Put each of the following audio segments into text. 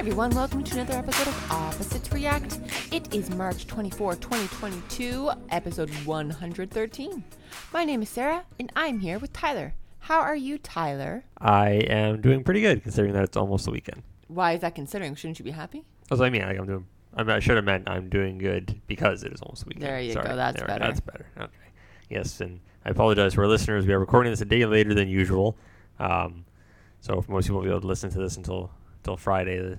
everyone, welcome to another episode of Opposites React. It is March 24, 2022, episode 113. My name is Sarah, and I'm here with Tyler. How are you, Tyler? I am doing pretty good considering that it's almost the weekend. Why is that considering? Shouldn't you be happy? That's what I mean. Like I'm doing. I, mean, I should have meant I'm doing good because it is almost the weekend. There you Sorry. go, that's There, better. That's better. Okay. Yes, and I apologize for our listeners. We are recording this a day later than usual, um, so most people will be able to listen to this until until Friday the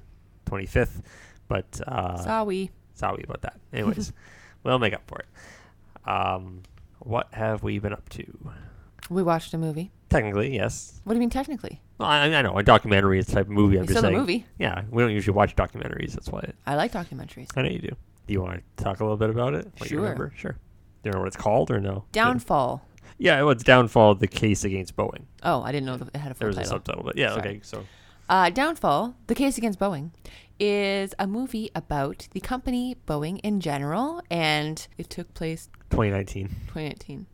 25th. But uh, Sorry. sorry about that. Anyways, we'll make up for it. Um, what have we been up to? We watched a movie. Technically, yes. What do you mean technically? Well, I, I know a documentary is type of movie. I'm It's just still a movie. Yeah, we don't usually watch documentaries. That's why. I like documentaries. I know you do. Do you want to talk a little bit about it? What you Sure. remember? Sure. Do you know what it's called or no? Downfall. Yeah, well, it's Downfall, the case against Boeing. Oh, I didn't know that it had a There full was a subtitle, but yeah, Sorry. okay. So Uh, Downfall, The Case Against Boeing, is a movie about the company Boeing in general, and it took place 2019. 2019.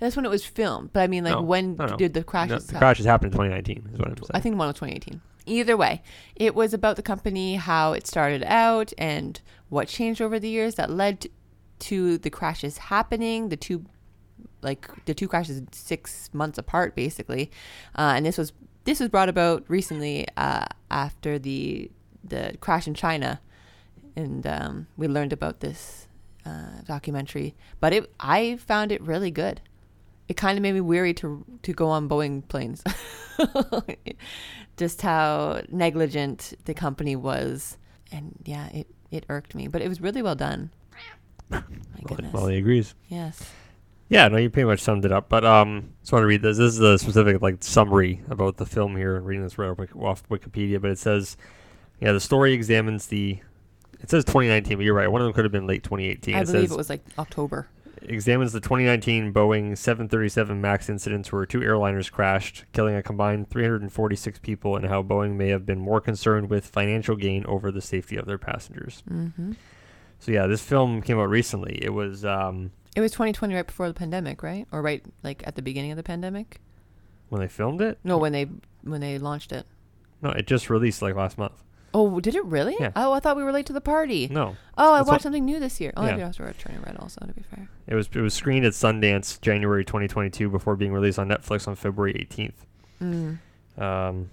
That's when it was filmed. But I mean, like, No, when no, no. did the No, crashes the happen? crashes happened in 2019, is what I'm saying. I think one was 2018. Either way, it was about the company, how it started out, and what changed over the years that led to the crashes happening. The two, like the two crashes, six months apart, basically. Uh, and this was this was brought about recently uh, after the the crash in China, and um, we learned about this uh, documentary. But it, I found it really good it kind of made me weary to to go on Boeing planes. Just how negligent the company was, and yeah, it it irked me. But it was really well done. My Well, goodness. Molly agrees. yes. Yeah, no, you pretty much summed it up. But um, just want to read this. This is a specific like summary about the film here. I'm reading this right off Wikipedia, but it says, yeah, the story examines the. It says 2019, but you're right. One of them could have been late 2018. I it believe says it was like October. examines the 2019 Boeing 737 MAX incidents where two airliners crashed, killing a combined 346 people, and how Boeing may have been more concerned with financial gain over the safety of their passengers. hmm So yeah, this film came out recently. It was um, It was 2020, right before the pandemic, right? Or right like at the beginning of the pandemic? when they filmed it. No, when they when they launched it. No, it just released like last month. Oh, did it really? Yeah. Oh, I thought we were late to the party. No, Oh, I That's watched what- something new this year. Oh, Yeah. I was turning red also, to be fair. it was it was screened at Sundance January 2022 before being released on Netflix on February 18th. Mm. Um,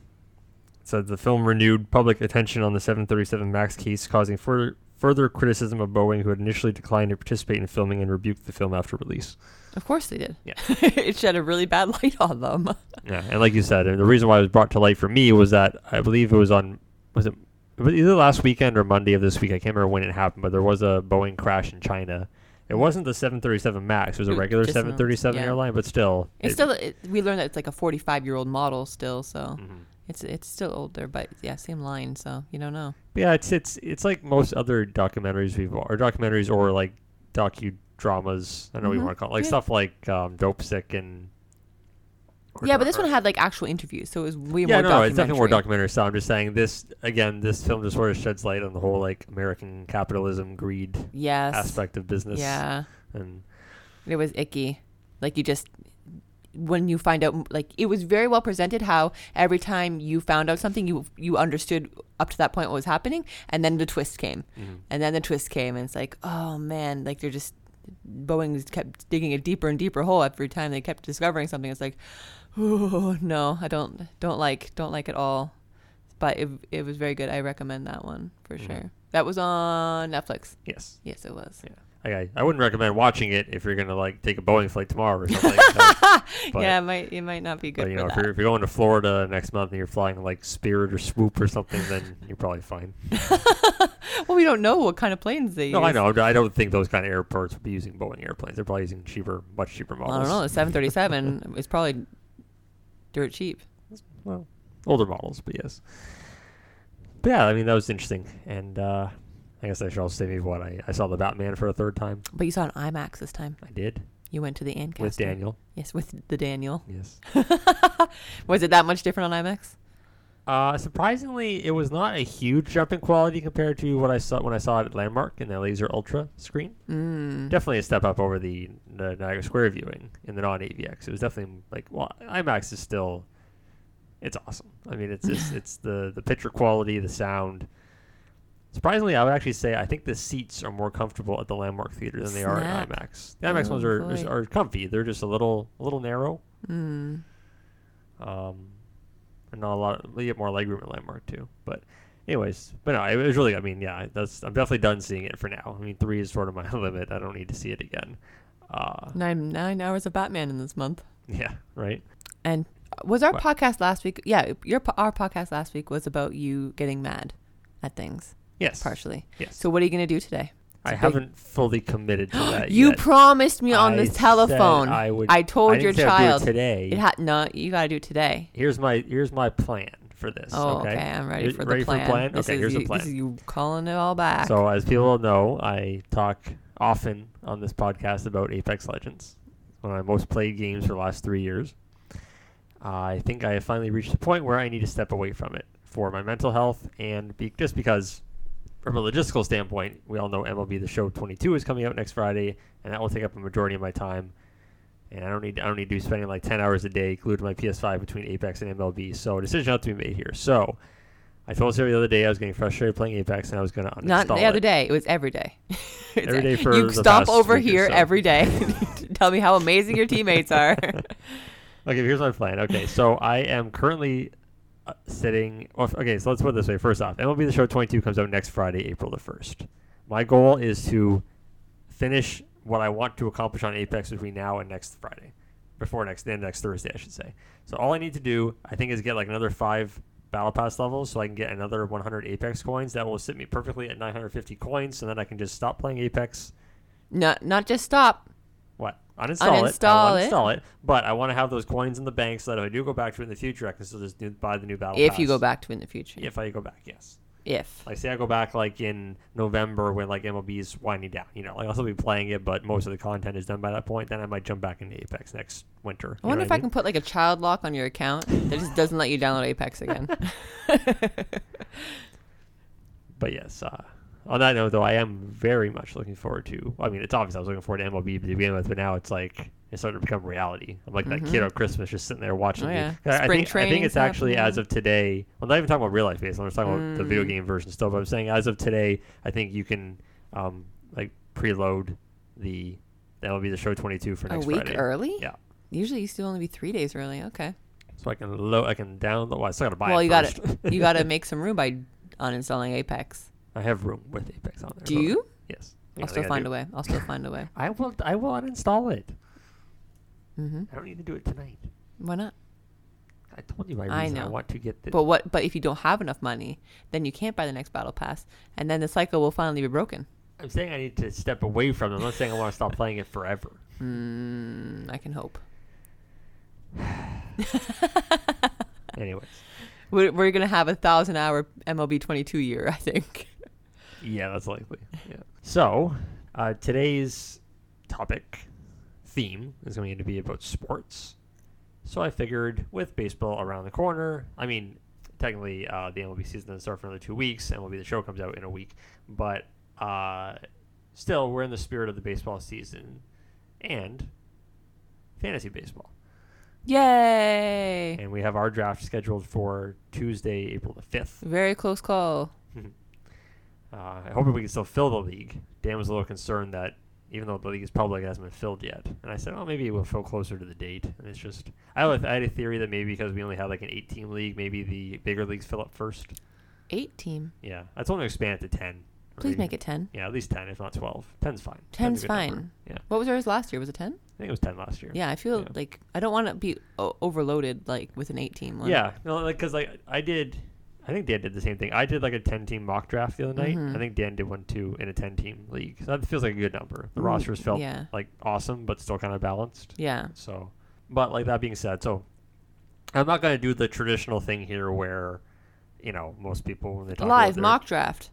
so the film renewed public attention on the 737 MAX case, causing further further criticism of Boeing, who had initially declined to participate in filming and rebuked the film after release. Of course they did. Yeah. it shed a really bad light on them. Yeah, and like you said, and the reason why it was brought to light for me was that I believe it was on was it, either last weekend or Monday of this week. I can't remember when it happened, but there was a Boeing crash in China. It wasn't the 737 Max; it was a regular just 737 yeah. airline, but still, It's it- still it, we learned that it's like a 45 year old model still, so Mhm. It's it's still older, but yeah, same line, so you don't know. Yeah, it's it's it's like most other documentaries we've or documentaries or like docudramas. I know what you Mhm. want to call it, like Yeah. stuff like um, Dope Sick and. yeah, but this one had like actual interviews, so it was way Yeah, more no, documentary. it's definitely more documentary style. I'm just saying this again. This film just sort of sheds light on the whole like American capitalism, greed Yes. aspect of business. Yeah, and it was icky. Like you just when you find out, like it was very well presented. How every time you found out something, you you understood up to that point what was happening, and then the twist came. mhm. And then the twist came, and it's like, oh man, like they're just Boeing kept digging a deeper and deeper hole every time they kept discovering something. It's like, oh no, I don't don't like don't like it all. But it it was very good. I recommend that one for Mhm. sure. That was on Netflix. yes, Yes, it was. Yeah. I I wouldn't recommend watching it if you're gonna like take a Boeing flight tomorrow or something. But- yeah, it might it might not be good But you know, if you're, if you're going to Florida next month and you're flying like Spirit or Swoop or something, then you're probably fine. well, we don't know what kind of planes they No, use. I know. I don't think those kind of airports would be using Boeing airplanes. They're probably using cheaper, much cheaper models. I don't know. The 737 is probably dirt cheap. Well, older models, but yes. But yeah, I mean that was interesting, and uh, I guess I should also say maybe what I, I saw the Batman for a third time. But you saw an IMAX this time. I did You went to the Ancaster. with Daniel. Yes, with the Daniel. Yes. Was it that much different on IMAX? Uh, surprisingly, it was not a huge jump in quality compared to what I saw when I saw it at Landmark in the Laser Ultra screen. Mm. Definitely a step up over the, the Niagara Square viewing in the non AVX. It was definitely like well, IMAX is still, it's awesome. I mean, it's it's, it's the the picture quality, the sound, Surprisingly, I would actually say I think the seats are more comfortable at the Landmark Theater than they are Snap. at IMAX. The IMAX Oh, ones are boy. are comfy. They're just a little a little narrow. Mm. Um, and not a lot. You get more legroom at Landmark too. But, anyways, but no, it was really. I mean, yeah, that's. I'm definitely done seeing it for now. I mean, three is sort of my limit. I don't need to see it again. Uh, Nine nine hours of Batman in this month. yeah, right. And was our What? podcast last week? Yeah, your po- our podcast last week was about you getting mad at things Yes. partially. Yes. So what are you going to do today? I big- haven't fully committed to that you yet. promised me on I the telephone. I would. I told I your didn't say I'd do it child today. it had no. You got to do it today. here's my here's my plan for this. Oh, okay. okay. I'm ready for the ready plan. For plan? Okay, here's you, the plan. This is you calling it all back. So, as people know, I talk often on this podcast about Apex Legends, one of my most played games for the last three years. I think I have finally reached the point where I need to step away from it for my mental health and be, just because, from a logistical standpoint, we all know MLB The Show 22 is coming out next Friday, and that will take up a majority of my time. And I don't need I don't need to be spending like 10 hours a day glued to my PS5 between Apex and MLB. So a decision has to be made here. So I told Sarah the other day I was getting frustrated playing Apex and I was going to uninstall Not the other it. day. It was every day. every day for you stomp past over here so. every day. Tell me how amazing your teammates are. Okay, here's my plan. Okay, so I am currently sitting. Okay, so let's put it this way. First off, MLB The Show 22 comes out next Friday, April the 1st. My goal is to finish what I want to accomplish on Apex between now and next Friday, before next then next Thursday, I should say. So all I need to do, I think, is get like another five Battle Pass levels, so I can get another 100 Apex coins. That will sit me perfectly at 950 coins, and then I can just stop playing Apex not not just stop. Uninstall, it. Uninstall it. uninstall it. But I want to have those coins in the bank so that if I do go back to it in the future, I can still just buy the new battle If you go back to it in the future. If I go back, yes. If. Like say I go back like in November when like MLB is winding down. You know, like I'll still be playing it, but most of the content is done by that point. Then I might jump back into Apex next winter. I wonder if I can put like a child lock on your account that just doesn't let you download Apex again. But yes, uh, on that note, though, I am very much looking forward to. I mean, it's obvious I was looking forward to MLB to begin with, but now it's like it's starting to become reality. I'm like that kid on Christmas, just sitting there watching. Mm-hmm. Oh, the- yeah. I, I Spring think, I think it's actually as of today. Well, not even talking about real life based. I'm just talking about the video Mm. game version still. But I'm saying as of today, I think you can um, like preload the the MLB the Show 22 for next a week Friday. early? Yeah. Usually, you still only be three days early. Okay. So I can load. I can download. Well, I still got to buy well, it you got to you got to make some room by uninstalling Apex. I have room with Apex on there. Do you? Yes. I'll still find a way. I'll still find a way. I will. I will uninstall it. hmm I don't need to do it tonight. Why not? I told you my I reason. I, know. want to get the. But what? But if you don't have enough money, then you can't buy the next battle pass, and then the cycle will finally be broken. I'm saying I need to step away from it. I'm not saying I want to stop playing it forever. Mm, I can hope. Anyways, We're, we're gonna have a thousand hour MLB 22 year, I think. Yeah, that's likely. Yeah. So, uh, today's topic theme is going to be about sports. So I figured with baseball around the corner, I mean, technically uh, the MLB season doesn't start for another two weeks. and MLB the show comes out in a week, but uh, still, we're in the spirit of the baseball season and fantasy baseball. Yay! And we have our draft scheduled for Tuesday, April the 5th. Very close call. Uh, I hope we can still fill the league. Dan was a little concerned that even though the league is public, it hasn't been filled yet. And I said, well, maybe it will fill closer to the date. And it's just, I had, I had a theory that maybe because we only have like an eight team league, maybe the bigger leagues fill up first. Eight team. Yeah. I told him to expand it to 10. Please make it 10. Yeah, at least 10, if not 12. 10's fine. 10's a good fine. number. Yeah. What was ours last year? Was it 10? I think it was 10 last year. Yeah, I feel Yeah. like I don't want to be o- overloaded like with an eight team one. Yeah, no, like because like I did, I think Dan did the same thing. I did like a ten team mock draft the other night. Mhm. I think Dan did one too in a ten team league. So that feels like a good number. The Mm, rosters felt yeah. like awesome, but still kind of balanced. Yeah. So, but like that being said, so I'm not gonna do the traditional thing here where, you know, most people when they talk Live mock draft.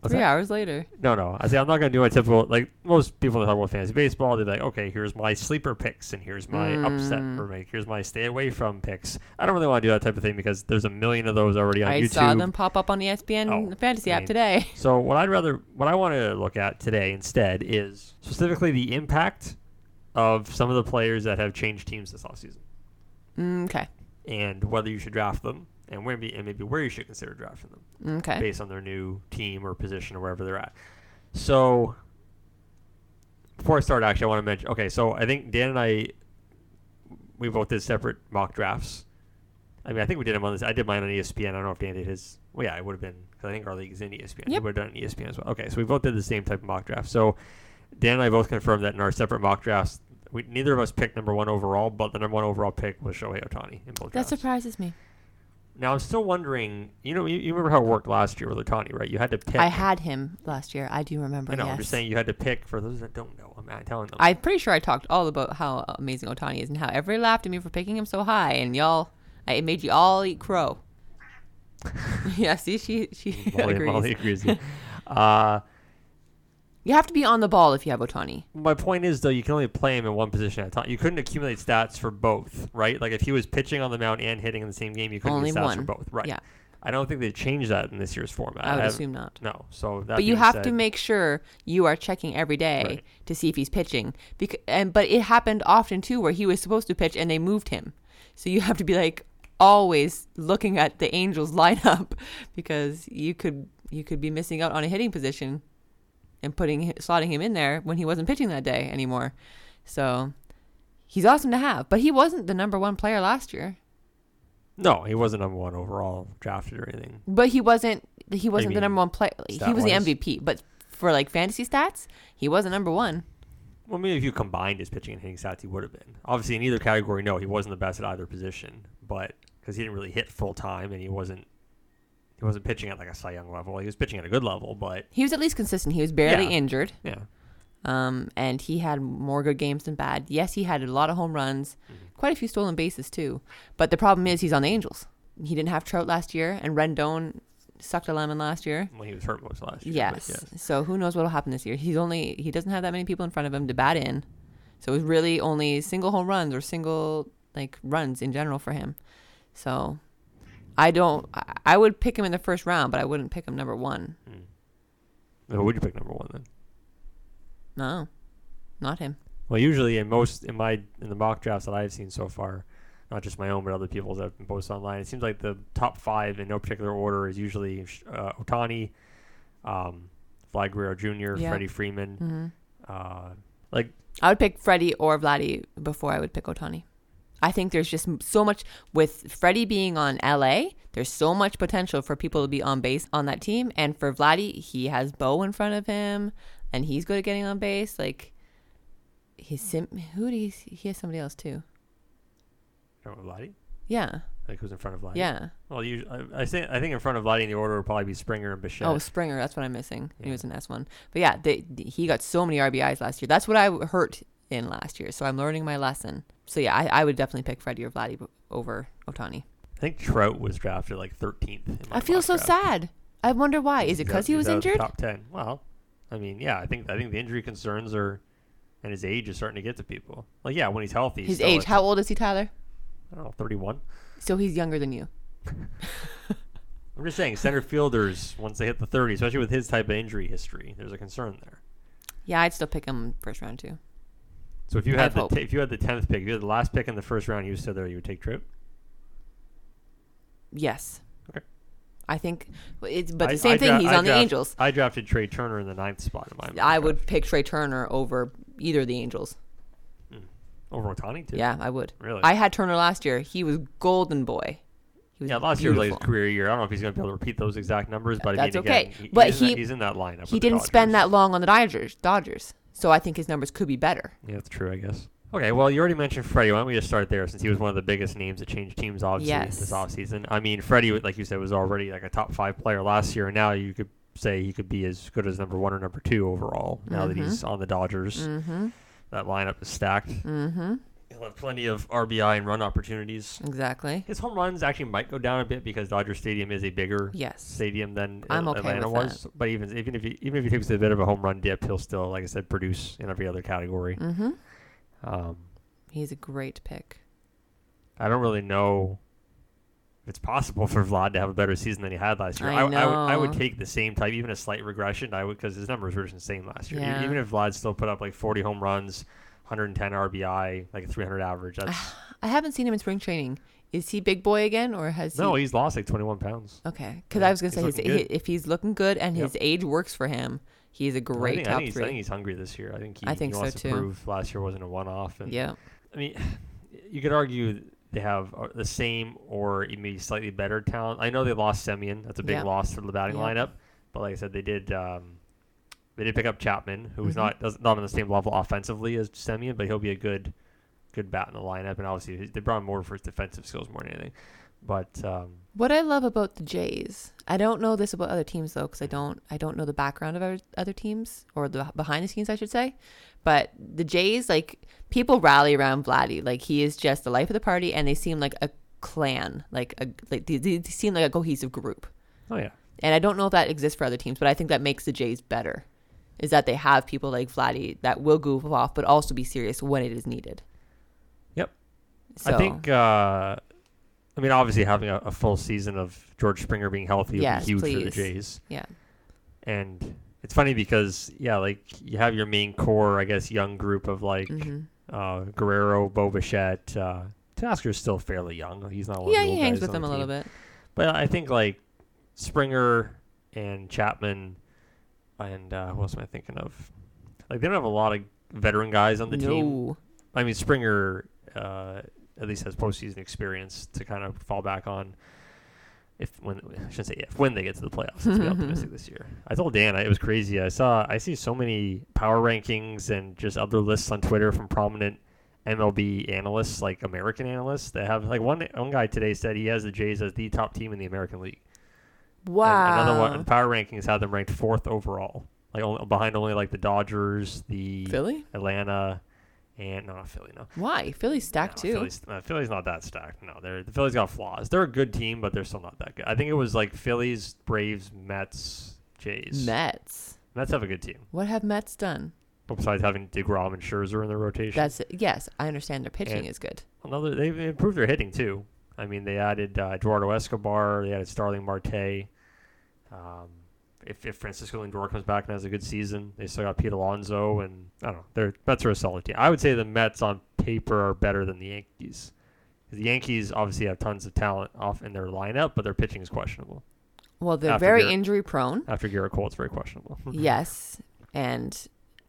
What's Three that? hours later. No, no. I say I'm not going to do my typical like most people that talk about fantasy baseball. They're like, okay, here's my sleeper picks, and here's my upset, Mm. or like here's my stay away from picks. I don't really want to do that type of thing because there's a million of those already on I YouTube. saw them pop up on the ESPN Oh, fantasy I app today. So what I'd rather, what I want to look at today instead is specifically the impact of some of the players that have changed teams this offseason Mm, okay. and whether you should draft them and maybe and maybe where you should consider drafting them Okay. based on their new team or position or wherever they're at. So before I start, actually, I want to mention. Okay, so I think Dan and I we both did separate mock drafts. I mean, I think we did them on this. I did mine on ESPN. I don't know if Dan did his. Well, yeah, it would have been because I think our league is in ESPN. Yep. would have done ESPN as well. Okay, so we both did the same type of mock draft. So Dan and I both confirmed that in our separate mock drafts, we, neither of us picked number one overall, but the number one overall pick was Shohei Otani in both That drafts. surprises me. Now I'm still wondering. You know, you, you remember how it worked last year with Otani, right? You had to pick. I had him last year. I do remember. I know. yes. I'm just saying you had to pick. For those that don't know, I'm, I'm telling them. I'm pretty sure I talked all about how amazing Otani is and how everybody laughed at me for picking him so high, and y'all, I- it made you all eat crow. yeah, see, she she Molly, agrees. Molly agrees. Uh, You have to be on the ball if you have Otani. my point is though, you can only play him in one position at a time. You couldn't accumulate stats for both, right? Like if he was pitching on the mound and hitting in the same game, you couldn't Only get stats for both, right? Yeah, I don't think they changed that in this year's format. I would have- assume not. No. So that But you have said, to make sure you are checking every day Right. to see if he's pitching. Because and but it happened often too where he was supposed to pitch and they moved him. So you have to be like always looking at the Angels lineup because you could you could be missing out on a hitting position and putting slotting him in there when he wasn't pitching that day anymore. So he's awesome to have, but he wasn't the number 1 player last year. No, he wasn't number one overall drafted or anything. But he wasn't he wasn't the mean, number 1 player. He was the? MVP, but for like fantasy stats, he wasn't number 1. Well, maybe if you combined his pitching and hitting stats, he would have been. Obviously, in either category, no, he wasn't the best at either position, but because he didn't really hit full time and he wasn't he wasn't pitching at like a Cy Young level. He was pitching at a good level, but He was at least consistent. He was barely Yeah. injured, yeah, um, and he had more good games than bad. Yes, he had a lot of home runs, Mm-hmm. quite a few stolen bases too. But the problem is he's on the Angels. He didn't have Trout last year, and Rendon sucked a lemon last year. well, he was hurt most last year. Yes. but yes. So who knows what will happen this year? He's only he doesn't have that many people in front of him to bat in, so it's really only single home runs or single like runs in general for him. So I don't. I- would pick him in the first round, but I wouldn't pick him number one. Mm. Who would you pick number one then? No, not him. Well, usually in most in my in the mock drafts that I've seen so far, not just my own but other people's that have been posted online, it seems like the top five in no particular order is usually uh, Otani, um, Vlad Guerrero Jr., Yeah. Freddie Freeman. hmm Uh, like I would pick Freddie or Vladdy before I would pick Otani. I think there's just so much with Freddie being on LA. There's so much potential for people to be on base on that team, and for Vladdy, he has Bo in front of him, and he's good at getting on base. Like he's sim- who do he? He has somebody else too. Don't Vladdy. Yeah, Like who's in front of Vladdy? yeah. Well, you, I, I think I think in front of Vladdy in the order would probably be Springer and Bichette. Oh, Springer. That's what I'm missing. He was an S one. But yeah, they, he got so many RBIs last year. That's what I hurt in last year. So I'm learning my lesson. So yeah, I, I would definitely pick Freddie or Vladdy over Otani. I think Trout was drafted like 13th. in I feel so draft. sad. I wonder why. Is it because he was he's out of the injured? Top 10. Well, I mean, yeah, I think I think the injury concerns are, and his age is starting to get to people. Like, yeah, when he's healthy. His age. How old is he, Tyler? I don't know, 31. So he's younger than you. I'm just saying, center fielders once they hit the 30s, especially with his type of injury history, there's a concern there. Yeah, I'd still pick him first round too. So if you had the t- if you had the 10th pick, if you had the last pick in the first round, you still there, you would take Trout. Yes. Okay. I think it's but I- the same I thing. dra- he's I on the Angels. I drafted Trea Turner in the ninth spot in my. I draft. would pick Trea Turner over either of the Angels. Hmm. over Otani too. Yeah, I would. Really? I had Turner last year. He was golden boy. He was yeah, last year was his career year. I don't know if he's going to be able to repeat those exact numbers, but That's I mean, again, okay. he- But he's, in he- that, he's in that lineup. He didn't spend that long on the Dodgers. Dodgers. So I think his numbers could be better. Yeah, that's true, I guess. Okay, well, you already mentioned Freddie. Why don't we just start there since he was one of the biggest names that changed teams, obviously, Yes. this offseason. I mean, Freddie, like you said, was already like a top five player last year, and now you could say he could be as good as number one or number two overall now that Mhm. he's on the Dodgers. Mm-hmm. That lineup is stacked. Mm-hmm. He'll have plenty of RBI and run opportunities. Exactly. His home runs actually might go down a bit because Dodger Stadium is a bigger Yes. stadium than I'm At- okay Atlanta was. But even even if he, even if he takes a bit of a home run dip, he'll still, like I said, produce in every other category. Mm-hmm. Um, He's a great pick. I don't really know if it's possible for Vlad to have a better season than he had last year. I would, I would take the same type, even a slight regression. I would because his numbers were just insane last year. Yeah. Even if Vlad still put up like 40 home runs, 110 RBI, like a 300 average, that's I haven't seen him in spring training. Is he big boy again, or has No, he? he's lost like 21 pounds. Okay, because Yeah, I was gonna say his, if he's looking good and his age works for him, he's a great think, I think, he's, I think he's hungry this year. I think he, I think he so, to too. prove last year wasn't a one-off. Yeah, I mean, you could argue they have uh, the same or maybe slightly better talent. I know they lost Semien. That's a big Yeah. loss for the batting Yeah. lineup. But like I said, they did um, they did pick up Chapman, who's Mhm. not does, not on the same level offensively as Semien, but he'll be a good good bat in the lineup. And obviously, they brought him more for his defensive skills more than anything. But um, What I love about the Jays, I don't know this about other teams though, because I don't, I don't know the background of other, other teams or the behind the scenes, I should say. But the Jays, like people rally around Vladdy, like he is just the life of the party, and they seem like a clan, like a, like they, they seem like a cohesive group. oh yeah, And I don't know if that exists for other teams, but I think that makes the Jays better. Is that they have people like Vladdy that will goof off, but also be serious when it is needed. Yep. So, I think. Uh, I mean, obviously, having a, a full season of George Springer being healthy Yes, would be huge for the. Jays. yeah, And it's funny because yeah, like you have your main core, I guess, young group of like hmm uh, Guerrero, Bo Bichette. Uh, Teoscar's still fairly young. He's not one little yeah, of the he hangs with them a little bit. But I think like Springer and Chapman and uh, who else am I thinking of? Like they don't have a lot of veteran guys on the team. I mean Springer uh, at least has postseason experience to kind of fall back on. If when I shouldn't say if when they get to the playoffs, let's be optimistic this year. I told Dan it was crazy. I saw I see so many power rankings and just other lists on Twitter from prominent MLB analysts, like American analysts, that have like one one guy today said he has the Jays as the top team in the American League. And wow. another one, power rankings had them ranked fourth overall, like only, behind only like the Dodgers, the Philly? Atlanta, and no, not Philly. No, Why? Philly's stacked no, too. Philly's, no, Philly's not that stacked. No, they're the Phillies got flaws. They're a good team, but they're still not that good. I think it was like Phillies, Braves, Mets, Jays. Mets. Mets have a good team. What have Mets done? Besides having Degrom and Scherzer in their rotation, That's it. Yes, I understand their pitching And- is good. another they've improved their hitting too. I mean, they added uh, Eduardo Escobar, they added Starling Marte. Um, if, if Francisco Lindor comes back and has a good season, they still got Pete Alonso, and I don't know. They're Mets are a solid team. I would say the Mets on paper are better than the Yankees. The Yankees obviously have tons of talent off in their lineup, but their pitching is questionable. Well, they're After very Gerrit- injury prone. After Gerrit Cole, it's very questionable. yes, and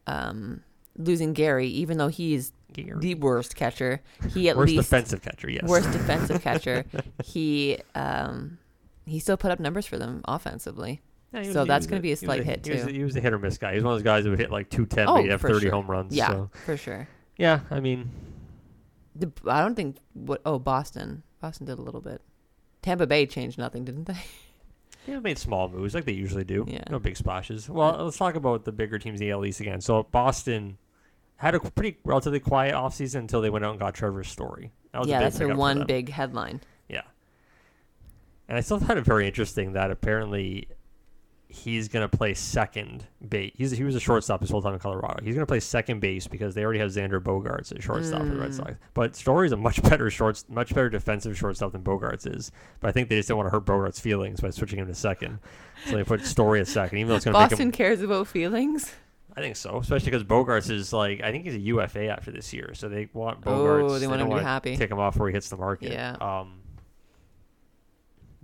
um, losing Gary, even though he's Gary. the worst catcher, he at Worst least defensive catcher, yes. worst defensive catcher. He um, he still put up numbers for them offensively. Yeah, he So that's gonna be a he was slight hit, he was too. he was a hit or miss guy. He was one of those guys who would hit like 210, Oh, but he'd have 30 sure. home runs. Yeah, So. for sure. Yeah, I mean, The, I don't think what. Oh, Boston. Boston did a little bit. Tampa Bay changed nothing, didn't they? Yeah, made small moves like they usually do. Yeah. No big splashes. Well, let's talk about the bigger teams in the AL East again. So Boston had a pretty relatively quiet offseason until they went out and got Trevor Story. That was a yeah, that's their one big headline. And I still found it very interesting that apparently he's going to play second base. He's, he was a shortstop his whole time in Colorado. He's going to play second base because they already have Xander Bogaerts at shortstop for the Red Mm. Sox. But Story's a much better shorts, much better defensive shortstop than Bogaerts is. But I think they just don't want to hurt Bogaerts' feelings by switching him to second. So they put Story at second, even though it's going to make Boston him. cares about feelings. I think so, especially because Bogaerts is like I think he's a UFA after this year, so they want Bogaerts. Oh, Bogaerts. they want him to be happy. Take him off where he hits the market. Yeah. Um,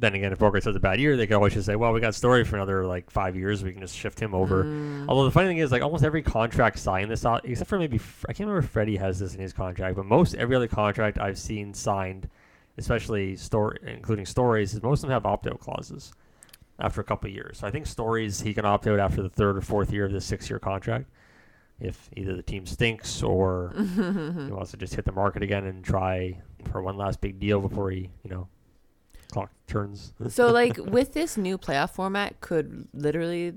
then again, if Bogaerts has a bad year, they can always just say, "Well, we got Story for another like five years. We can just shift him over." Mm. Although the funny thing is, like almost every contract signed this out, except for maybe I can't remember if Freddie has this in his contract, but most every other contract I've seen signed, especially story, including stories, is most of them have opt-out clauses after a couple of years. So I think stories he can opt out after the third or fourth year of this six-year contract, if either the team stinks or he wants to just hit the market again and try for one last big deal before he, you know, clock turns. so like with this new playoff format could literally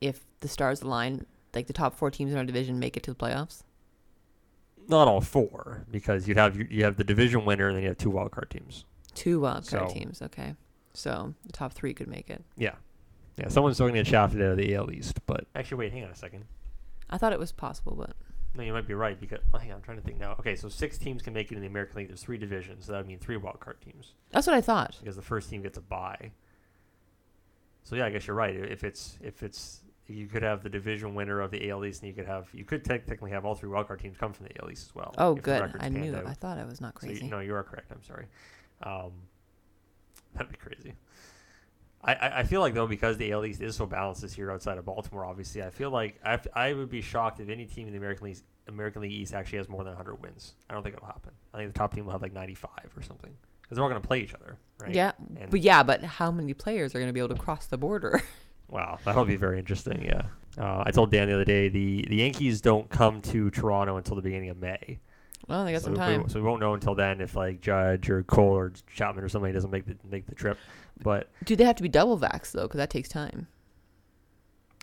if the stars align like the top four teams in our division make it to the playoffs Not all four, because you'd have you have the division winner and then you have two wild card teams. two wild card So- teams okay so the top three could make it Yeah. Yeah, someone's still going to get shafted out of the AL East, but actually, wait, hang on a second. i thought it was possible but No, you might be right because oh, hang on, I'm trying to think now. Okay, so six teams can make it in the American League. There's three divisions, so that would mean three wild card teams that's what i thought because the first team gets a bye. So yeah, I guess you're right. If it's if it's you could have the division winner of the AL East, and you could have you could technically have all three wildcard teams come from the AL East as well. Oh, good. I knew out. I thought I was not So you- crazy. no, you are correct. I'm sorry. Um, that'd be crazy. I, I, feel like though because the AL East is so balanced this year outside of Baltimore, obviously, I feel like I, I would be shocked if any team in the American League American League East actually has more than 100 wins. I don't think it'll happen. I think the top team will have like 95 or something because they're all going to play each other, right? Yeah, And- but yeah, but how many players are going to be able to cross the border? Wow, that'll be very interesting. Yeah, uh, I told Dan the other day the the Yankees don't come to Toronto until the beginning of May. Well, they got so, some we- time. so we won't know until then if like Judge or Cole or Chapman or somebody doesn't make the make the trip. But Do they have to be double vax though? Because that takes time.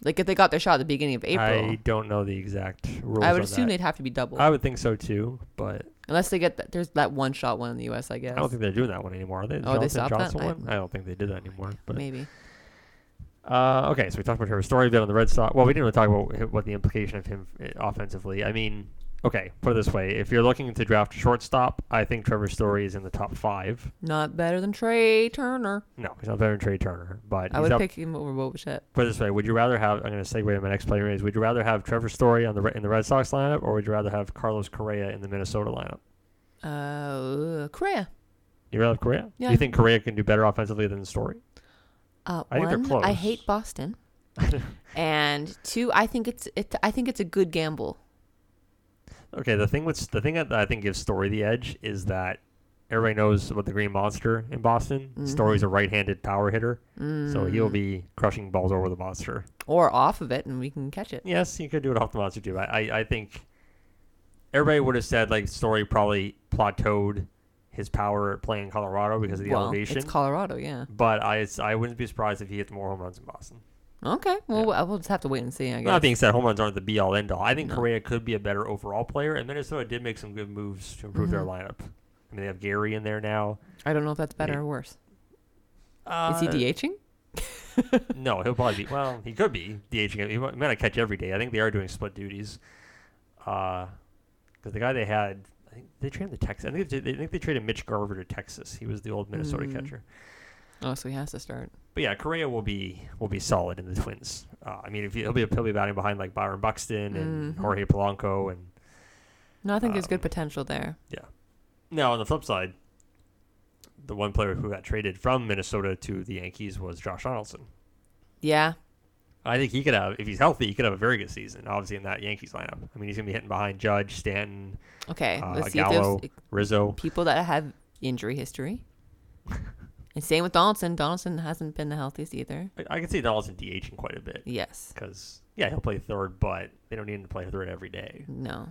Like if they got their shot at the beginning of April, I I, don't know the exact rules. I would assume that. they'd have to be double. I would think so too, but Unless they get that, there's that one shot one in the U.S. I guess. I don't think they're doing that one anymore. Are they? Oh, they stopped that? Johnson I- one? I don't think they did that anymore. But Maybe. Uh, okay, so we talked about Trevor Story a bit on the Red Sox. Well, we didn't really talk about what the implication of him uh, offensively. I mean, okay, put it this way: if you're looking to draft a shortstop, I think Trevor Story is in the top five. Not better than Trea Turner. No, he's not better than Trea Turner, but I would up. pick him over Bo Bichette. Put it this way: Would you rather have? I'm going to segue to my next player is: Would you rather have Trevor Story on the in the Red Sox lineup, or would you rather have Carlos Correa in the Minnesota lineup? Uh, Correa. You rather have Correa? Yeah. you think Correa can do better offensively than Story? Uh, I think they're close. I hate Boston, and two, I think it's it. I think it's a good gamble. Okay, the thing with the thing that I think gives Story the edge is that everybody knows about the Green Monster in Boston. Mhm. Story's a right-handed power hitter, so he'll Mm. be crushing balls over the monster. or off of it, and we can catch it. Yes, you could do it off the monster too. I, I, I think everybody would have said like Story probably plateaued his power at playing in Colorado because of the well, elevation. it's Colorado, yeah. but I, I wouldn't be surprised if he hits more home runs in Boston. Okay, well, Yeah. we'll just have to wait and see. I guess. That being said, home runs aren't the be all end all. I think No. Correa could be a better overall player, and Minnesota did make some good moves to improve their Mhm. lineup. I mean, they have Gary in there now. I don't know if that's better or worse. Uh, Is he DHing? No, he'll probably be. Well, he could be DHing. He might not catch every day. I think they are doing split duties. Because the guy they had, I think they traded to Texas. I think they, I think they traded Mitch Garver to Texas. He was the old Minnesota Mm. catcher. Oh, so he has to start. But yeah, Correa will be will be solid in the Twins. Uh, I mean, if he, he'll be he'll be batting behind like Byron Buxton and Mhm. Jorge Polanco and No, I think there's Um, good potential there. Yeah. Now, on the flip side, the one player who got traded from Minnesota to the Yankees was Josh Donaldson. Yeah, I think he could have, if he's healthy, he could have a very good season, obviously, in that Yankees lineup. I mean, he's going to be hitting behind Judge, Stanton, Okay, Uh, let's see Gallo. there's Rizzo. people that have injury history. and same with Donaldson. Donaldson hasn't been the healthiest either. I, I can see Donaldson DHing quite a bit Yes. because, yeah, he'll play third, but they don't need him to play third every day. No.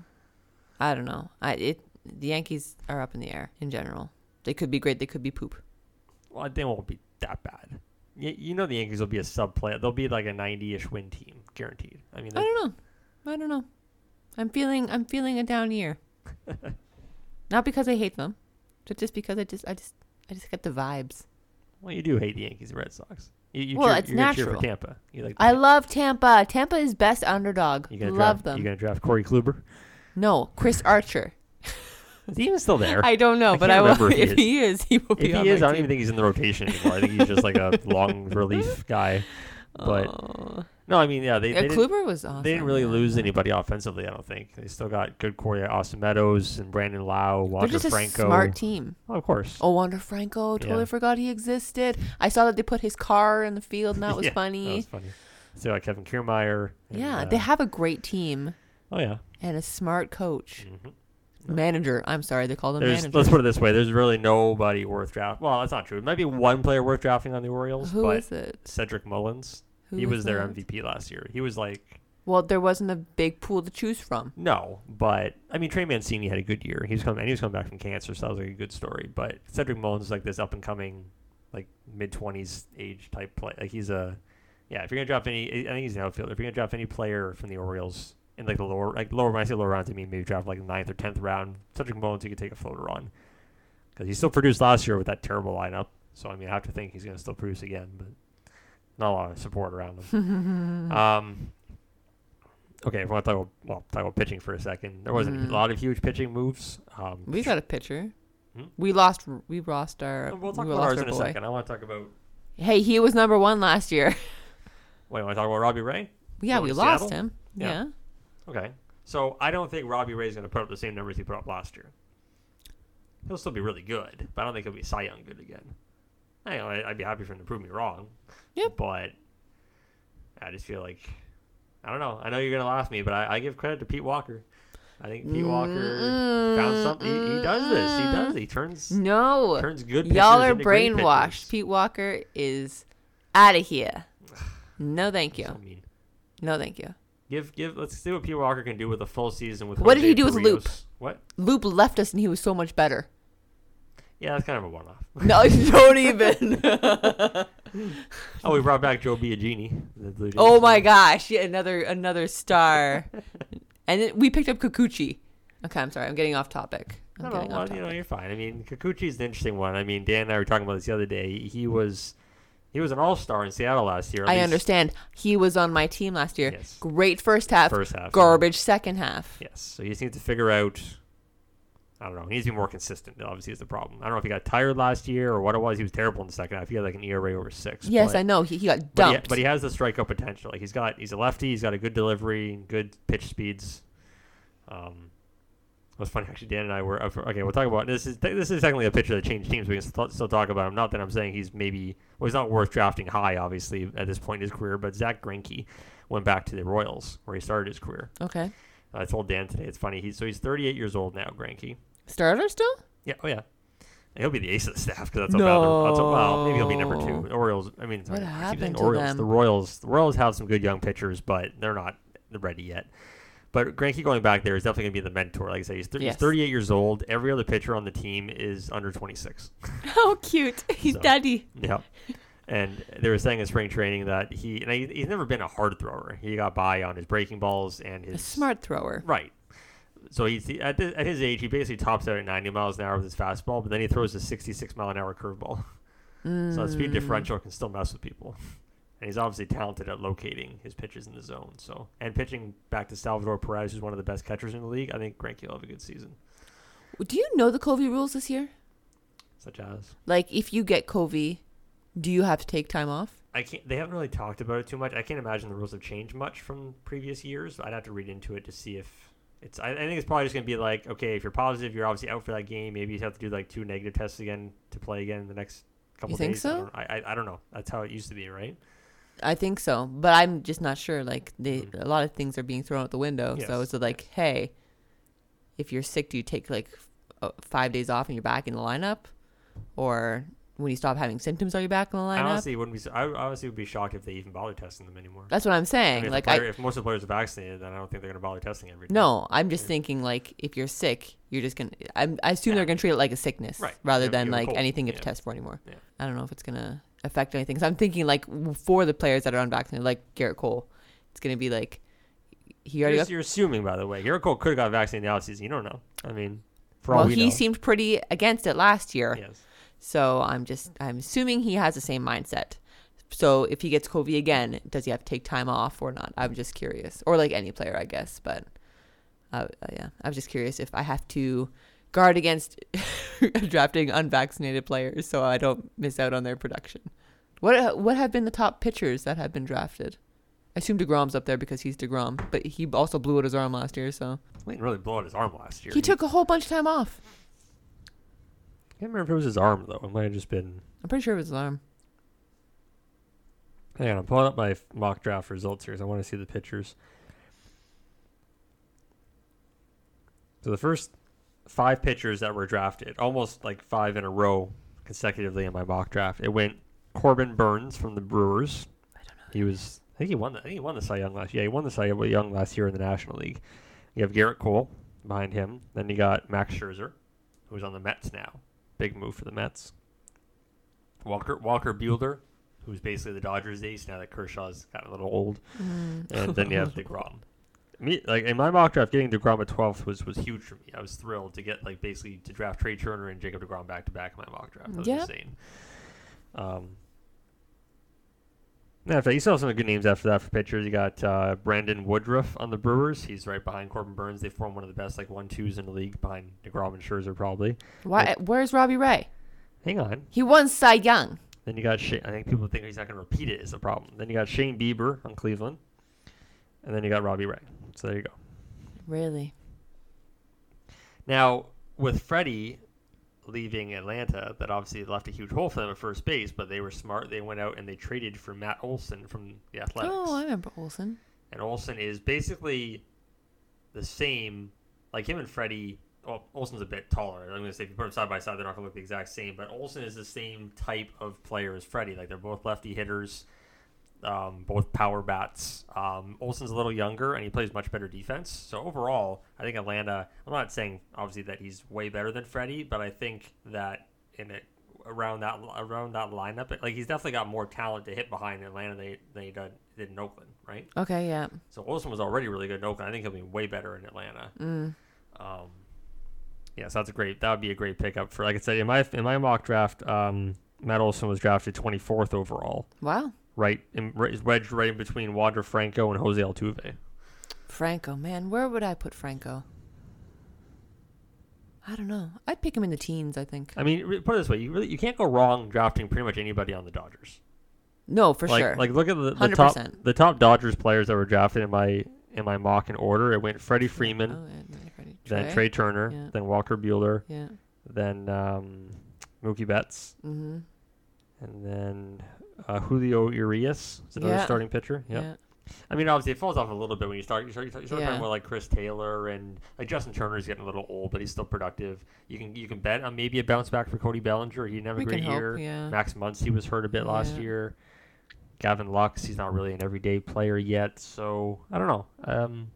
I don't know. I it the Yankees are up in the air in general. They could be great. They could be poop. Well, they won't be that bad. You, you know, the Yankees will be a sub play. They'll be like a 90 ish win team, guaranteed. I mean, I don't know. I don't know. I'm feeling I'm feeling a down year. Not because I hate them, but just because I just I just I just get the vibes. well, you do hate the Yankees and Red Sox. You, you Well, cheer, it's you're gonna cheer for natural. Tampa. You like I love Tampa. Tampa is best underdog. You gonna Love draft, them. You gonna draft Corey Kluber? no, Chris Archer. Is he even still there? I don't know, I but I will. if he If is. he is, he will be if he is, I don't team. even think he's in the rotation anymore. I think he's just like a long relief guy. But Oh. no, I mean, yeah, they, yeah, they, didn't, Kluber was awesome. they didn't really yeah. lose anybody offensively. I don't think they still got good Corey, Austin Meadows, and Brandon Lowe, They're Wander just a smart team. Oh, of course. Oh, Wander Franco. Totally Yeah. forgot he existed. I saw that they put his car in the field, and that was Yeah, funny. That was funny. So like Kevin Kiermaier. and, yeah, uh, they have a great team Oh yeah. and a smart coach. Mhm. Manager. I'm sorry, they call them There's, manager. let's put it this way: there's really nobody worth drafting. Well, that's not true. It might be one player worth drafting on the Orioles, Who but is it? Cedric Mullins. Who he was their that? MVP last year. He was like Well, there wasn't a big pool to choose from. No, but I mean Trey Mancini had a good year. He was coming and he was coming back from cancer, so that was like a good story. But Cedric Mullins is like this up and coming, like mid twenties age type play. Like he's a yeah. If you're gonna drop any, I think he's an outfielder. If you're gonna drop any player from the Orioles in like the lower like lower when I say lower rounds, I mean maybe draft like the ninth or tenth round. Cedric Mullins, you could take a floater on because he still produced last year with that terrible lineup. So I mean I have to think he's gonna still produce again, but not a lot of support around him. um, okay, if we want to talk about, well, talk about pitching for a second. There wasn't Mm. a lot of huge pitching moves. Um, We got a pitcher. Hmm? We lost. We lost our. we'll talk we about lost ours our in a boy. second. I want to talk about. Hey, he was number one last year. Wait, want to talk about Robbie Ray? Yeah, we lost Seattle? him. Yeah. Yeah. Okay. So I don't think Robbie Ray's going to put up the same numbers he put up last year. He'll still be really good, but I don't think he'll be Cy Young good again. I know, I'd be happy for him to prove me wrong. Yep. But I just feel like I don't know. I know you're going to laugh at me, but I, I give credit to Pete Walker. I think Pete Walker found something. He, he does this. He does. He turns No. turns good. Y'all are brainwashed. Pete Walker is out of here. No, thank So you. mean. No, thank you. Give give. Let's see what Pete Walker can do with a full season with. What did he do with Loup? What? Loup left us and he was so much better. Yeah, that's kind of a one-off. No, don't even. Oh, we brought back Joe Biagini. the Blue Jays. oh my gosh, yeah, another another star. and then we picked up Kikuchi. Okay, I'm sorry. I'm getting off topic. I'm No, well, you know, you're fine. I mean, Kikuchi's an interesting one. I mean, Dan and I were talking about this the other day. He was, he was an all-star in Seattle last year. I least understand. He was on my team last year. Yes. Great first half, First half, yeah. garbage second half. Yes. So he just needs to figure out. I don't know. He needs to be more consistent. Obviously, is the problem. I don't know if he got tired last year or what it was. He was terrible in the second half. He had like an ERA over six. Yes, but, I know. He, he got But he, dumped. but he has the strikeout potential. Like he's got, he's a lefty. He's got a good delivery, good pitch speeds. Um, it was funny actually. Dan and I were okay. We'll talk about this. Is this is technically a pitcher that changed teams. We can still, still talk about him. Not that I'm saying he's maybe well, he's not worth drafting high, obviously at this point in his career. But Zack Greinke went back to the Royals where he started his career. okay. I told Dan today. It's funny. He's so he's 38 years old now. Greinke. Starter still? Yeah. Oh yeah. And he'll be the ace of the staff because that's how bad. they're- That's how, well, maybe he'll be number two. The Orioles. I mean, What I happened to Orioles. them? The Royals. The Royals have some good young pitchers, but they're not ready yet. But Greinke going back there is definitely going to be the mentor. Like I said, he's, th- Yes. he's 38 years old. Every other pitcher on the team is under 26. How cute. He's So- daddy. Yep. And they were saying in spring training that he and he, he's never been a hard thrower. He got by on his breaking balls and A his smart thrower. Right. So he's he- at, the, at his age, he basically tops out at 90 miles an hour with his fastball, but then he throws a 66 mile an hour curveball. So that speed Mm. differential can still mess with people. And he's obviously talented at locating his pitches in the zone. So and pitching back to Salvador Perez, who's one of the best catchers in the league, I think Greinke will have a good season. Do you know the Covey rules this year? Such as Like, if you get Covey, do you have to take time off? I can't. They haven't really talked about it too much. I can't imagine the rules have changed much from previous years. I'd have to read into it to see if it's. I, I think it's probably just gonna be like, okay, if you're positive, you're obviously out for that game. Maybe you have to do like two negative tests again to play again in the next couple You think days. so? I don't, I, I, I don't know. That's how it used to be, right? I think so, but I'm just not sure. Like, they, Mhm. a lot of things are being thrown out the window. So Yes, it's like, hey, if you're sick, do you take like f- uh, five days off and you're back in the lineup? Or when you stop having symptoms, are you back in the I lineup? honestly wouldn't be. I honestly would be shocked if they even bother testing them anymore. That's what I'm I saying. mean, if, like, I, if most of the players are vaccinated, then I don't think they're gonna bother testing every day. No, I'm just Yeah. thinking like if you're sick, you're just gonna. I'm, I assume Yeah. they're gonna treat it like a sickness, Right. rather have- than you have a like cold. anything you have to test for anymore. Yeah. I don't know if it's gonna affect anything. So I'm thinking like for the players that are unvaccinated, like Gerrit Cole, it's gonna be like he already You're, got. you're assuming, by the way, Gerrit Cole could have got vaccinated in the offseason. You don't know. I mean, for all we he know. seemed pretty against it last year, Yes. so I'm just I'm assuming he has the same mindset. So if he gets COVID again, does he have to take time off or not? I'm just curious, or like any player, I guess. But uh, uh, yeah, I was just curious if I have to guard against drafting unvaccinated players so I don't miss out on their production. What uh, what have been the top pitchers that have been drafted? I assume Degrom's up there because he's Degrom, but he also blew out his arm last year, so He didn't really blow out his arm last year. he took a whole bunch of time off. I can't remember if it was his arm though. It might have just been. I'm pretty sure it was his arm. Hang on, I'm pulling up my mock draft results here because I want to see the pictures. So the first five pitchers that were drafted, almost like five in a row consecutively in my mock draft, it went Corbin Burnes from the Brewers. I don't know. He was, I think he won. The, I think he won the Cy Young last. Yeah, he won the Cy Young last year in the National League. You have Gerrit Cole behind him. Then you got Max Scherzer, who's on the Mets now. Big move for the Mets. Walker Walker Buehler, who's basically the Dodgers ace now that Kershaw's gotten a little old. Mm. And then you have Degrom. Me like in my mock draft, getting Degrom at twelfth was was huge for me. I was thrilled to get like basically to draft Trea Turner and Jacob Degrom back to back in my mock draft. That was Yeah. insane. Um, yeah, in fact, you still have some good names after that for pitchers. You got uh, Brandon Woodruff on the Brewers. He's right behind Corbin Burnes. They form one of the best like one twos in the league behind Degrom and Scherzer probably. Why? Where's Robbie Ray? Hang on. He won Cy Young. Then you got Shane. I think people think he's not going to repeat it is the problem. Then you got Shane Bieber on Cleveland. and then you got Robbie Ray. So there you go. Really? Now with Freddie leaving Atlanta, that obviously left a huge hole for them at first base. But they were smart. They went out and they traded for Matt Olson from the Athletics. Oh, I remember Olson. and Olson is basically the same. Like him and Freddie. Well, Olson's a bit taller. I'm gonna say if you put them side by side, they're not gonna look the exact same. But Olson is the same type of player as Freddie. Like they're both lefty hitters, um, both power bats. Um, Olson's a little younger and he plays much better defense. So overall, I think Atlanta. I'm not saying obviously that he's way better than Freddie, but I think that in it around that around that lineup, like he's definitely got more talent to hit behind Atlanta than, than he did, did in Oakland, right? Okay, yeah. So Olson was already really good in Oakland. I think he'll be way better in Atlanta. Mm. Um, yeah, so that's a great. That would be a great pickup for. Like I said, in my in my mock draft, um, Matt Olson was drafted 24th overall, Wow. Right, in, is wedged right in between Wander Franco and Jose Altuve. Franco, man, where would I put Franco? I don't know. I'd pick him in the teens, I think. I mean, put it this way: you really you can't go wrong drafting pretty much anybody on the Dodgers. No, for like, sure. Like look at the, the top the top Dodgers players that were drafted in my in my mock in order. It went Freddie Freeman, Oh, yeah, Freddie. then Trea Turner, Yeah. then Walker Buehler, Yeah. then um, Mookie Betts. Mm-hmm. And then uh, Julio Urias is another Yeah. starting pitcher. Yeah. I mean, obviously, it falls off a little bit when you start. You start, you start, you start Yeah. talking about like Chris Taylor and like Justin Turner's getting a little old, but he's still productive. You can you can bet on maybe a bounce back for Cody Bellinger. He didn't have a We great can hope, year. yeah. Max Muncy was hurt a bit last Yeah. year. Gavin Lux, he's not really an everyday player yet, so I don't know. Um,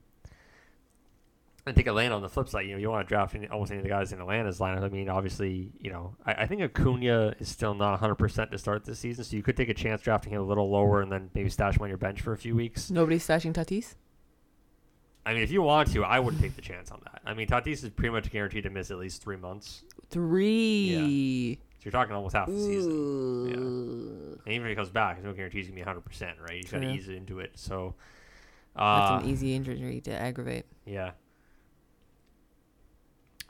I think Atlanta on the flip side, you know, you want to draft any, almost any of the guys in Atlanta's lineup. I mean, obviously, you know, I, I think Acuna is still not 100% to start this season, so you could take a chance drafting him a little lower and then maybe stash him on your bench for a few weeks. Nobody's stashing Tatis? I mean, if you want to, I wouuld take the chance on that. I mean, Tatis is pretty much guaranteed to miss at least three months. Three. Yeah. So you're talking almost half the season. Ooh. And even if he comes back, there's no guarantee he's going to be 100%, right? He's got to ease into it. So, That's uh, an easy injury to aggravate. Yeah.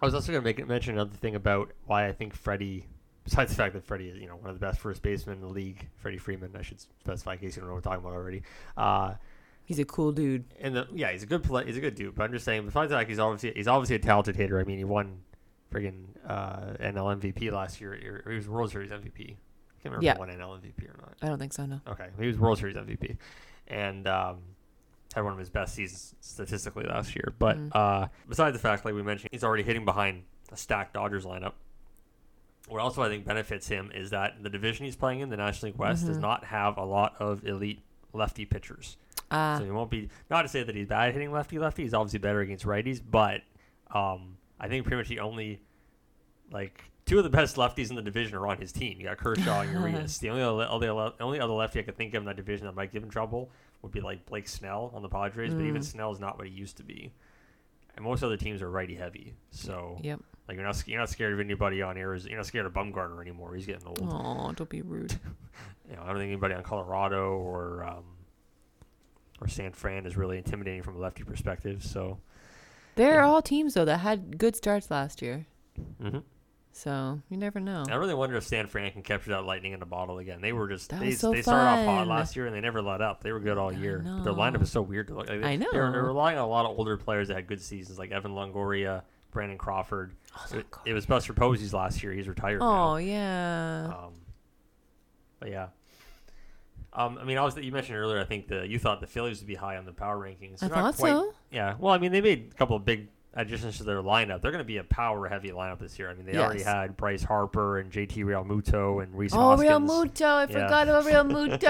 I was also going to make mention another thing about why I think Freddie, besides the fact that Freddie is you know one of the best first basemen in the league, Freddie Freeman, I should specify in case you don't know what we're talking about already. Uh, He's a cool dude. and the yeah, he's a good play, he's a good dude. But I'm just saying, besides the fact he's obviously he's obviously a talented hitter. I mean, he won friggin' uh, NL MVP last year. Or he was World Series MVP. I can't remember Yeah. if he won NL MVP or not. I don't think so, no. Okay, he was World Series MVP, and um, had one of his best seasons statistically last year. But Mm. uh, besides the fact, like we mentioned, he's already hitting behind a stacked Dodgers lineup. What also I think benefits him is that the division he's playing in, the National League West, does Mhm. not have a lot of elite lefty pitchers. Ah, So he won't be not to say that he's bad hitting lefty lefty. He's obviously better against righties, but um, I think pretty much the only like two of the best lefties in the division are on his team. You got Kershaw and Urias. The only other, other only other lefty I could think of in that division that might give him trouble would be like Blake Snell on the Padres, but even Mm. Snell is not what he used to be. And most other teams are righty heavy, so yep. like you're not you're not scared of anybody on Arizona. You're not scared of Bumgarner anymore. He's getting old. Oh, don't be rude. You know, I don't think anybody on Colorado or um, or San Fran is really intimidating from a lefty perspective. So, They're Yeah. all teams though that had good starts last year, hmm so you never know. I really wonder if San Fran can capture that lightning in a bottle again. They were just That they, so they started off hot last year and they never let up. They were good all I year. But their lineup is so weird to look. Like, I They're, they're relying on a lot of older players that had good seasons, like Evan Longoria, Brandon Crawford. Oh, It, it was Buster Posey's last year. He's retired Oh now. yeah. Um, but yeah. Um, I mean, I was you mentioned earlier. I think the you thought the Phillies would be high on the power rankings. I They're not thought quite- so. Yeah. Well, I mean, they made a couple of big additions to their lineup. They're going to be a power-heavy lineup this year. I mean, they already had Bryce Harper and JT Realmuto and Rhys Oh, Real Hoskins. Muto! I Yeah. forgot about Realmuto.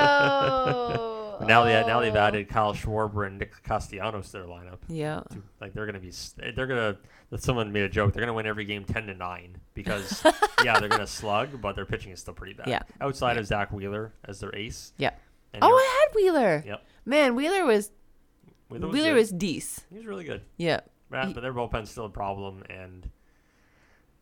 But now they now they've Oh. added Kyle Schwarber and Nick Castellanos to their lineup. Yeah. Like they're gonna be, they're gonna. Someone made a joke. They're gonna win every game ten to nine because yeah, they're gonna slug, but their pitching is still pretty bad. Yeah. Outside Yeah. of Zack Wheeler as their ace. Yeah. And Oh, I had Wheeler. Yep. Man, Wheeler was Wheeler was, Wheeler was he was really good. Yeah. Right, He- but their bullpen's still a problem. And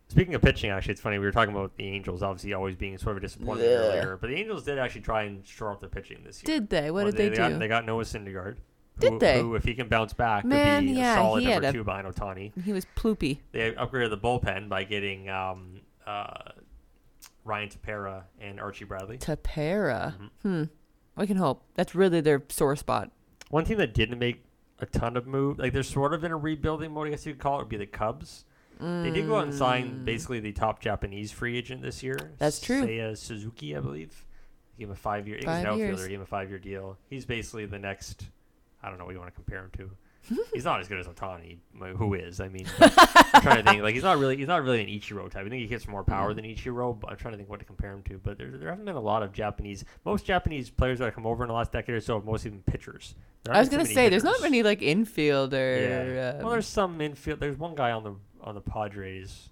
speaking of pitching, actually, it's funny we were talking about the Angels obviously always being sort of a disappointment Ugh. earlier, but the Angels did actually try and shore up the pitching this year. Did they? What Well, did they, Got, do? they got Noah Syndergaard. Did who, they? Who, if he can bounce back, Man, could be yeah, a solid number a- two behind Ohtani. he was ploopy. They upgraded the bullpen by getting um, uh, Ryan Tepera and Archie Bradley. Tepera. Mhm. Hmm. We can hope. That's really their sore spot. One team that didn't make a ton of move. Like they're sort of in a rebuilding mode, I guess you could call it. Would be the Cubs. They did go out and sign Mm. basically the top Japanese free agent this year. That's true. Seiya Suzuki, I believe. He gave him a five year. He was an outfielder. He gave him a five year deal. He's basically the next. I don't know what you want to compare him to. he's not as good as Ohtani, who is. I mean, I'm trying to think. Like he's not really. He's not really an Ichiro type. I think he gets more power Mm. than Ichiro. But I'm trying to think what to compare him to. But there, there haven't been a lot of Japanese. Most Japanese players that have come over in the last decade or so have mostly been pitchers. I was gonna say there's not many like infield or. Yeah. um, well, there's some infield. There's one guy on the on the Padres.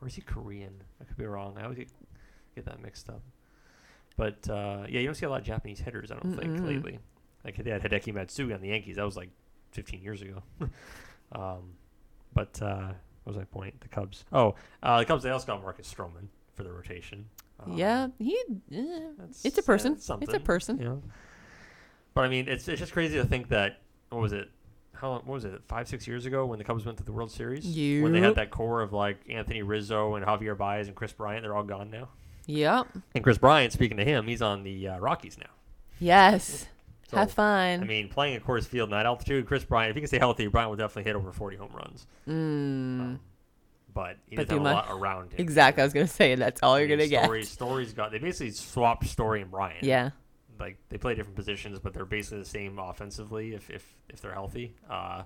Or is he Korean? I could be wrong. I always get, get that mixed up. But uh, yeah, you don't see a lot of Japanese hitters. I don't think Mm-mm. lately. Like they had Hideki Matsui on the Yankees. That was like 15 years ago. um, but uh, what was my point? The Cubs. Oh, uh, the Cubs. They also got Marcus Stroman for the rotation. Um, yeah, he. eh, that's, it's a person. something. It's a person. Yeah. But I mean, it's it's just crazy to think that what was it? How long, what was it? Five six years ago when the Cubs went to the World Series. When they had that core of like Anthony Rizzo and Javier Baez and Kris Bryant, they're all gone now. Yep. And Kris Bryant, speaking to him, he's on the uh, Rockies now. Yes. So, Have fun. I mean, playing at Coors Field, night altitude, Kris Bryant, if he can stay healthy, Bryant will definitely hit over 40 home runs. mm. Um, but he But doesn't have a lot around him. Exactly. I was gonna say that's all I you're mean, gonna get. Story, Story's got. They basically swapped Story and Bryant. Yeah. like they play different positions, but they're basically the same offensively if if, if they're healthy. Uh,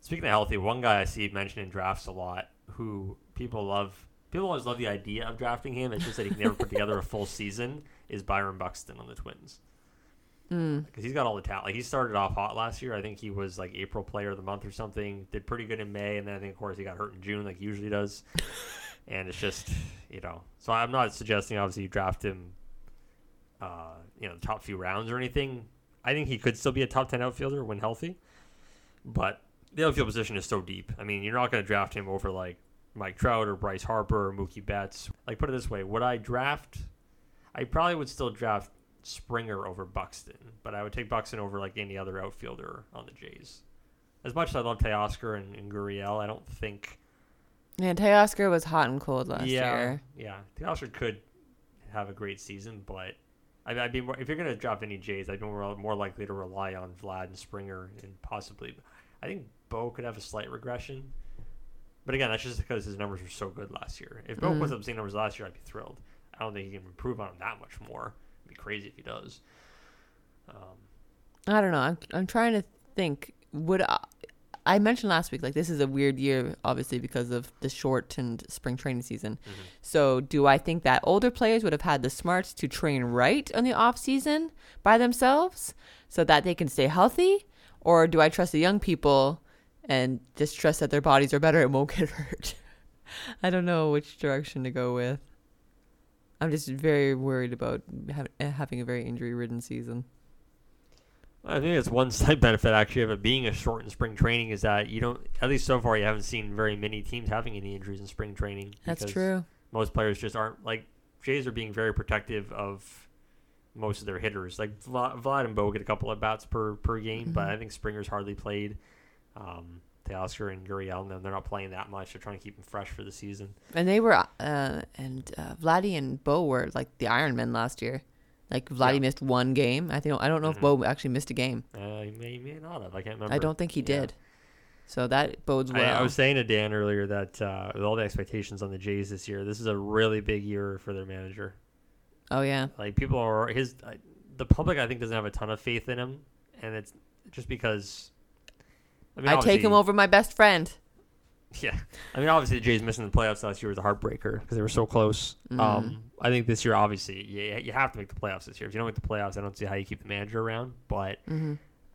speaking of healthy, one guy I see mentioned in drafts a lot, who people love. People always love the idea of drafting him. It's just that he can never put together a full season. Is Byron Buxton on the Twins? Mm. Because he's got all the talent. Like he started off hot last year. I think he was like April Player of the Month or something. Did pretty good in May, and then I think of course he got hurt in June, like he usually does. and it's just you know. So I'm not suggesting obviously you draft him, uh, you know, the top few rounds or anything. I think he could still be a top ten outfielder when healthy, but the outfield position is so deep. I mean, you're not going to draft him over like Mike Trout or Bryce Harper or Mookie Betts. Like put it this way, would I draft? I probably would still draft Springer over Buxton, but I would take Buxton over like any other outfielder on the Jays. As much as I love Teoscar and, and Gurriel, I don't think. Yeah, Teoscar was hot and cold last yeah, year. yeah, Teoscar could have a great season, but I'd, I'd be more if you're gonna drop any Jays, I'd be more, more likely to rely on Vlad and Springer and possibly. I think Bo could have a slight regression, but again, that's just because his numbers were so good last year. If Bo Mhm. puts up the same numbers last year, I'd be thrilled. I don't think he can improve on them that much more. Be crazy if he does. Um, I don't know. I'm I'm trying to think. Would I, I mentioned last week like this is a weird year, obviously because of the shortened spring training season. mhm. So do I think that older players would have had the smarts to train right on the off season by themselves so that they can stay healthy, or do I trust the young people and just trust that their bodies are better and won't get hurt? I don't know which direction to go with. I'm just very worried about ha- having a very injury-ridden season. I think it's one side benefit actually of it being a shortened spring training is that you don't, at least so far, you haven't seen very many teams having any injuries in spring training. That's true. Most players just aren't like Jays are being very protective of most of their hitters. Like Vlad, Vlad and Bo get a couple of bats per per game, but Mhm. I think Springer's hardly played. Um, Teoscar and Gurriel, and them, they're not playing that much. They're trying to keep them fresh for the season. And they were, uh, and uh, Vladdy and Bo were like the Iron Men last year. Like Vladdy Yeah. missed one game. I think I don't know Mhm. if Bo actually missed a game. Uh, he may, he may not have. I can't remember. I don't think he Yeah. did. So that bodes I, well. I was saying to Dan earlier that uh, with all the expectations on the Jays this year, this is a really big year for their manager. oh yeah, Like people are his, uh, the public I think doesn't have a ton of faith in him, and it's just because. I mean, I take him over my best friend. Yeah, I mean, obviously the Jays missing the playoffs last year was a heartbreaker because they were so close. Mm. Um, I think this year, obviously, you, you have to make the playoffs this year. If you don't make the playoffs, I don't see how you keep the manager around. But hmm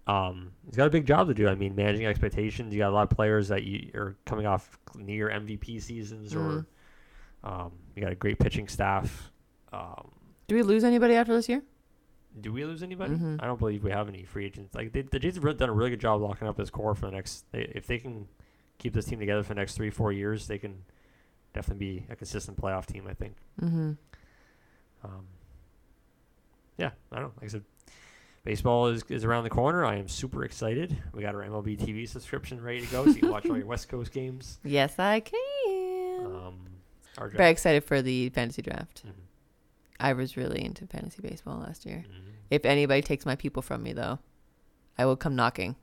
um, he's got a big job to do. I mean, managing expectations. You got a lot of players that you are coming off near MVP seasons, or um, you got a great pitching staff. Um, Do we lose anybody after this year? Do we lose anybody? Mhm. I don't believe we have any free agents. Like they, the Jays have really done a really good job locking up this core for the next. They, if they can keep this team together for the next three, four years, they can definitely be a consistent playoff team. I think. Mm-hmm. Um, yeah, I don't know. Like I said, baseball is, is around the corner. I am super excited. We got our MLB TV subscription ready to go, so you can watch all your West Coast games. Yes, I can. Um, Very excited for the fantasy draft. Mhm, I was really into fantasy baseball last year. mhm. If anybody takes my people from me, though, I will come knocking.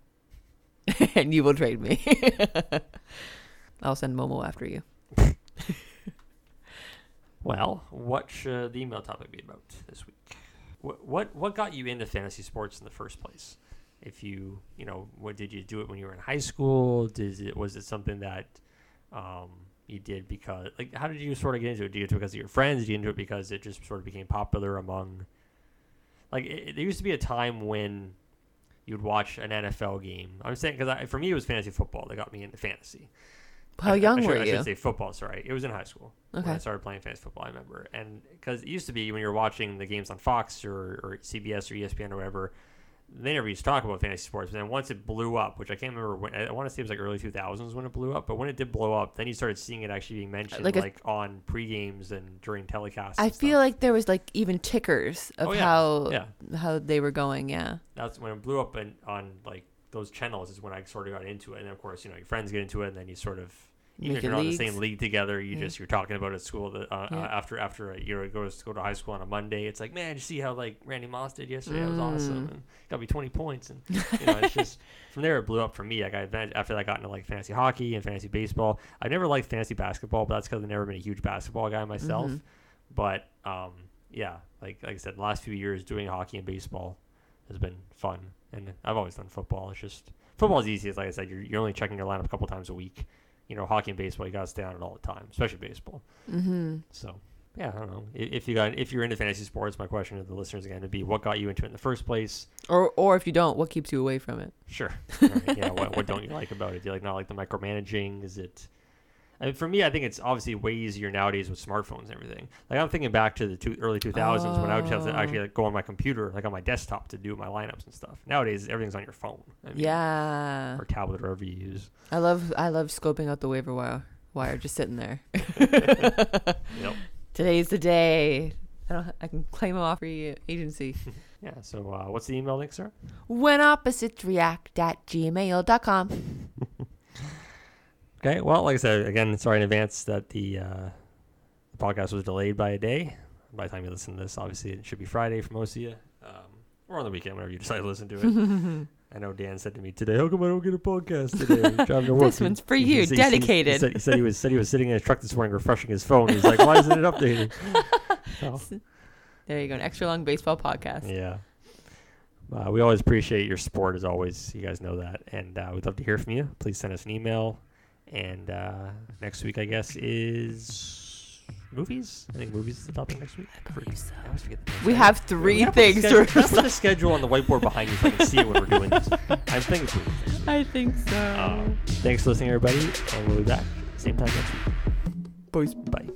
and you will trade me. I'll send Momo after you. Well, what should the email topic be about this week? What what what got you into fantasy sports in the first place? If you you know, what did you do it when you were in high school? Did it was it something that um, you did because like how did you sort of get into it? Did you do it because of your friends? Did you into it because it just sort of became popular among like it, there used to be a time when you'd watch an NFL game. I'm saying because for me it was fantasy football that got me into fantasy. How I- young I should, were you? I should say football. Sorry, it was in high school when I started playing fantasy football. I remember, and because it used to be when you were watching the games on Fox or, or CBS or ESPN or whatever, they never used to talk about fantasy sports. But then once it blew up, which I can't remember when, I want to say it was like early 2000s when it blew up. But when it did blow up, then you started seeing it actually being mentioned Like like, a- on pre games and during telecasts. I feel stuff. like there was like even tickers of Oh, yeah. how yeah, how they were going. Yeah. that's when it blew up and on like those channels is when I sort of got into it. And then of course, you know, your friends get into it, and then you sort of even if you're not in the same league together, you Yeah. just you're talking about at school. That, uh, Yeah. uh, after after a year goes to go to high school on a Monday, it's like, man, you see how like Randy Moss did yesterday? That was awesome. Mm. And got me 20 points, and you know, it's just from there it blew up for me. Like I after that I got into like fantasy hockey and fantasy baseball. I never liked fantasy basketball, but that's because I've never been a huge basketball guy myself. Mhm. But um, yeah, like like I said, the last few years doing hockey and baseball has been fun, and I've always done football. It's just football is easy. As like I said, you're you're only checking your lineup a couple times a week. You know, hockey and baseball, you gotta stay on it all the time, especially baseball. Mm-hmm. So yeah, I don't know if you got if you're into fantasy sports. My question to the listeners again would be, what got you into it in the first place? Or or if you don't, what keeps you away from it? Sure. Right, yeah. What, what don't you like about it? Do you like not like the micromanaging? Is it? I mean, for me, I think it's obviously way easier nowadays with smartphones and everything. Like I'm thinking back to the two, early 2000s when I would have to Oh. actually like, go on my computer, like on my desktop, to do my lineups and stuff. Nowadays, everything's on your phone. I mean, Yeah. Or tablet, or whatever you use. I love I love scoping out the waiver wire wire just sitting there. Yep. Today's the day. I don't I can claim off free agency. Yeah. So uh, what's the email link, sir? when opposites react at gmail.com. Okay. Well, like I said, again, sorry in advance that the, uh, the podcast was delayed by a day. By the time you listen to this, obviously it should be Friday for most of you, um, or on the weekend, whenever you decide to listen to it. I know Dan said to me today, "How come I don't get a podcast today?" Driving to work." This one's for you, he- he- he- he dedicated. said, he said he was said he was sitting in his truck this morning refreshing his phone. He's like, "Why isn't it updated?" So, There you go, an extra long baseball podcast. yeah. Uh, we always appreciate your support, as always. You guys know that, and uh, we'd love to hear from you. Please send us an email. And uh, next week, I guess, is movies. I think movies is the topic next week. I believe so. I always forget the We have three gotta put the things schedule- to gotta put the schedule on the whiteboard behind you so I can see it when we're doing this. I'm thinking it's movies. I think so. Uh, thanks for listening, everybody, and we'll be back same time next week. Boys. Bye.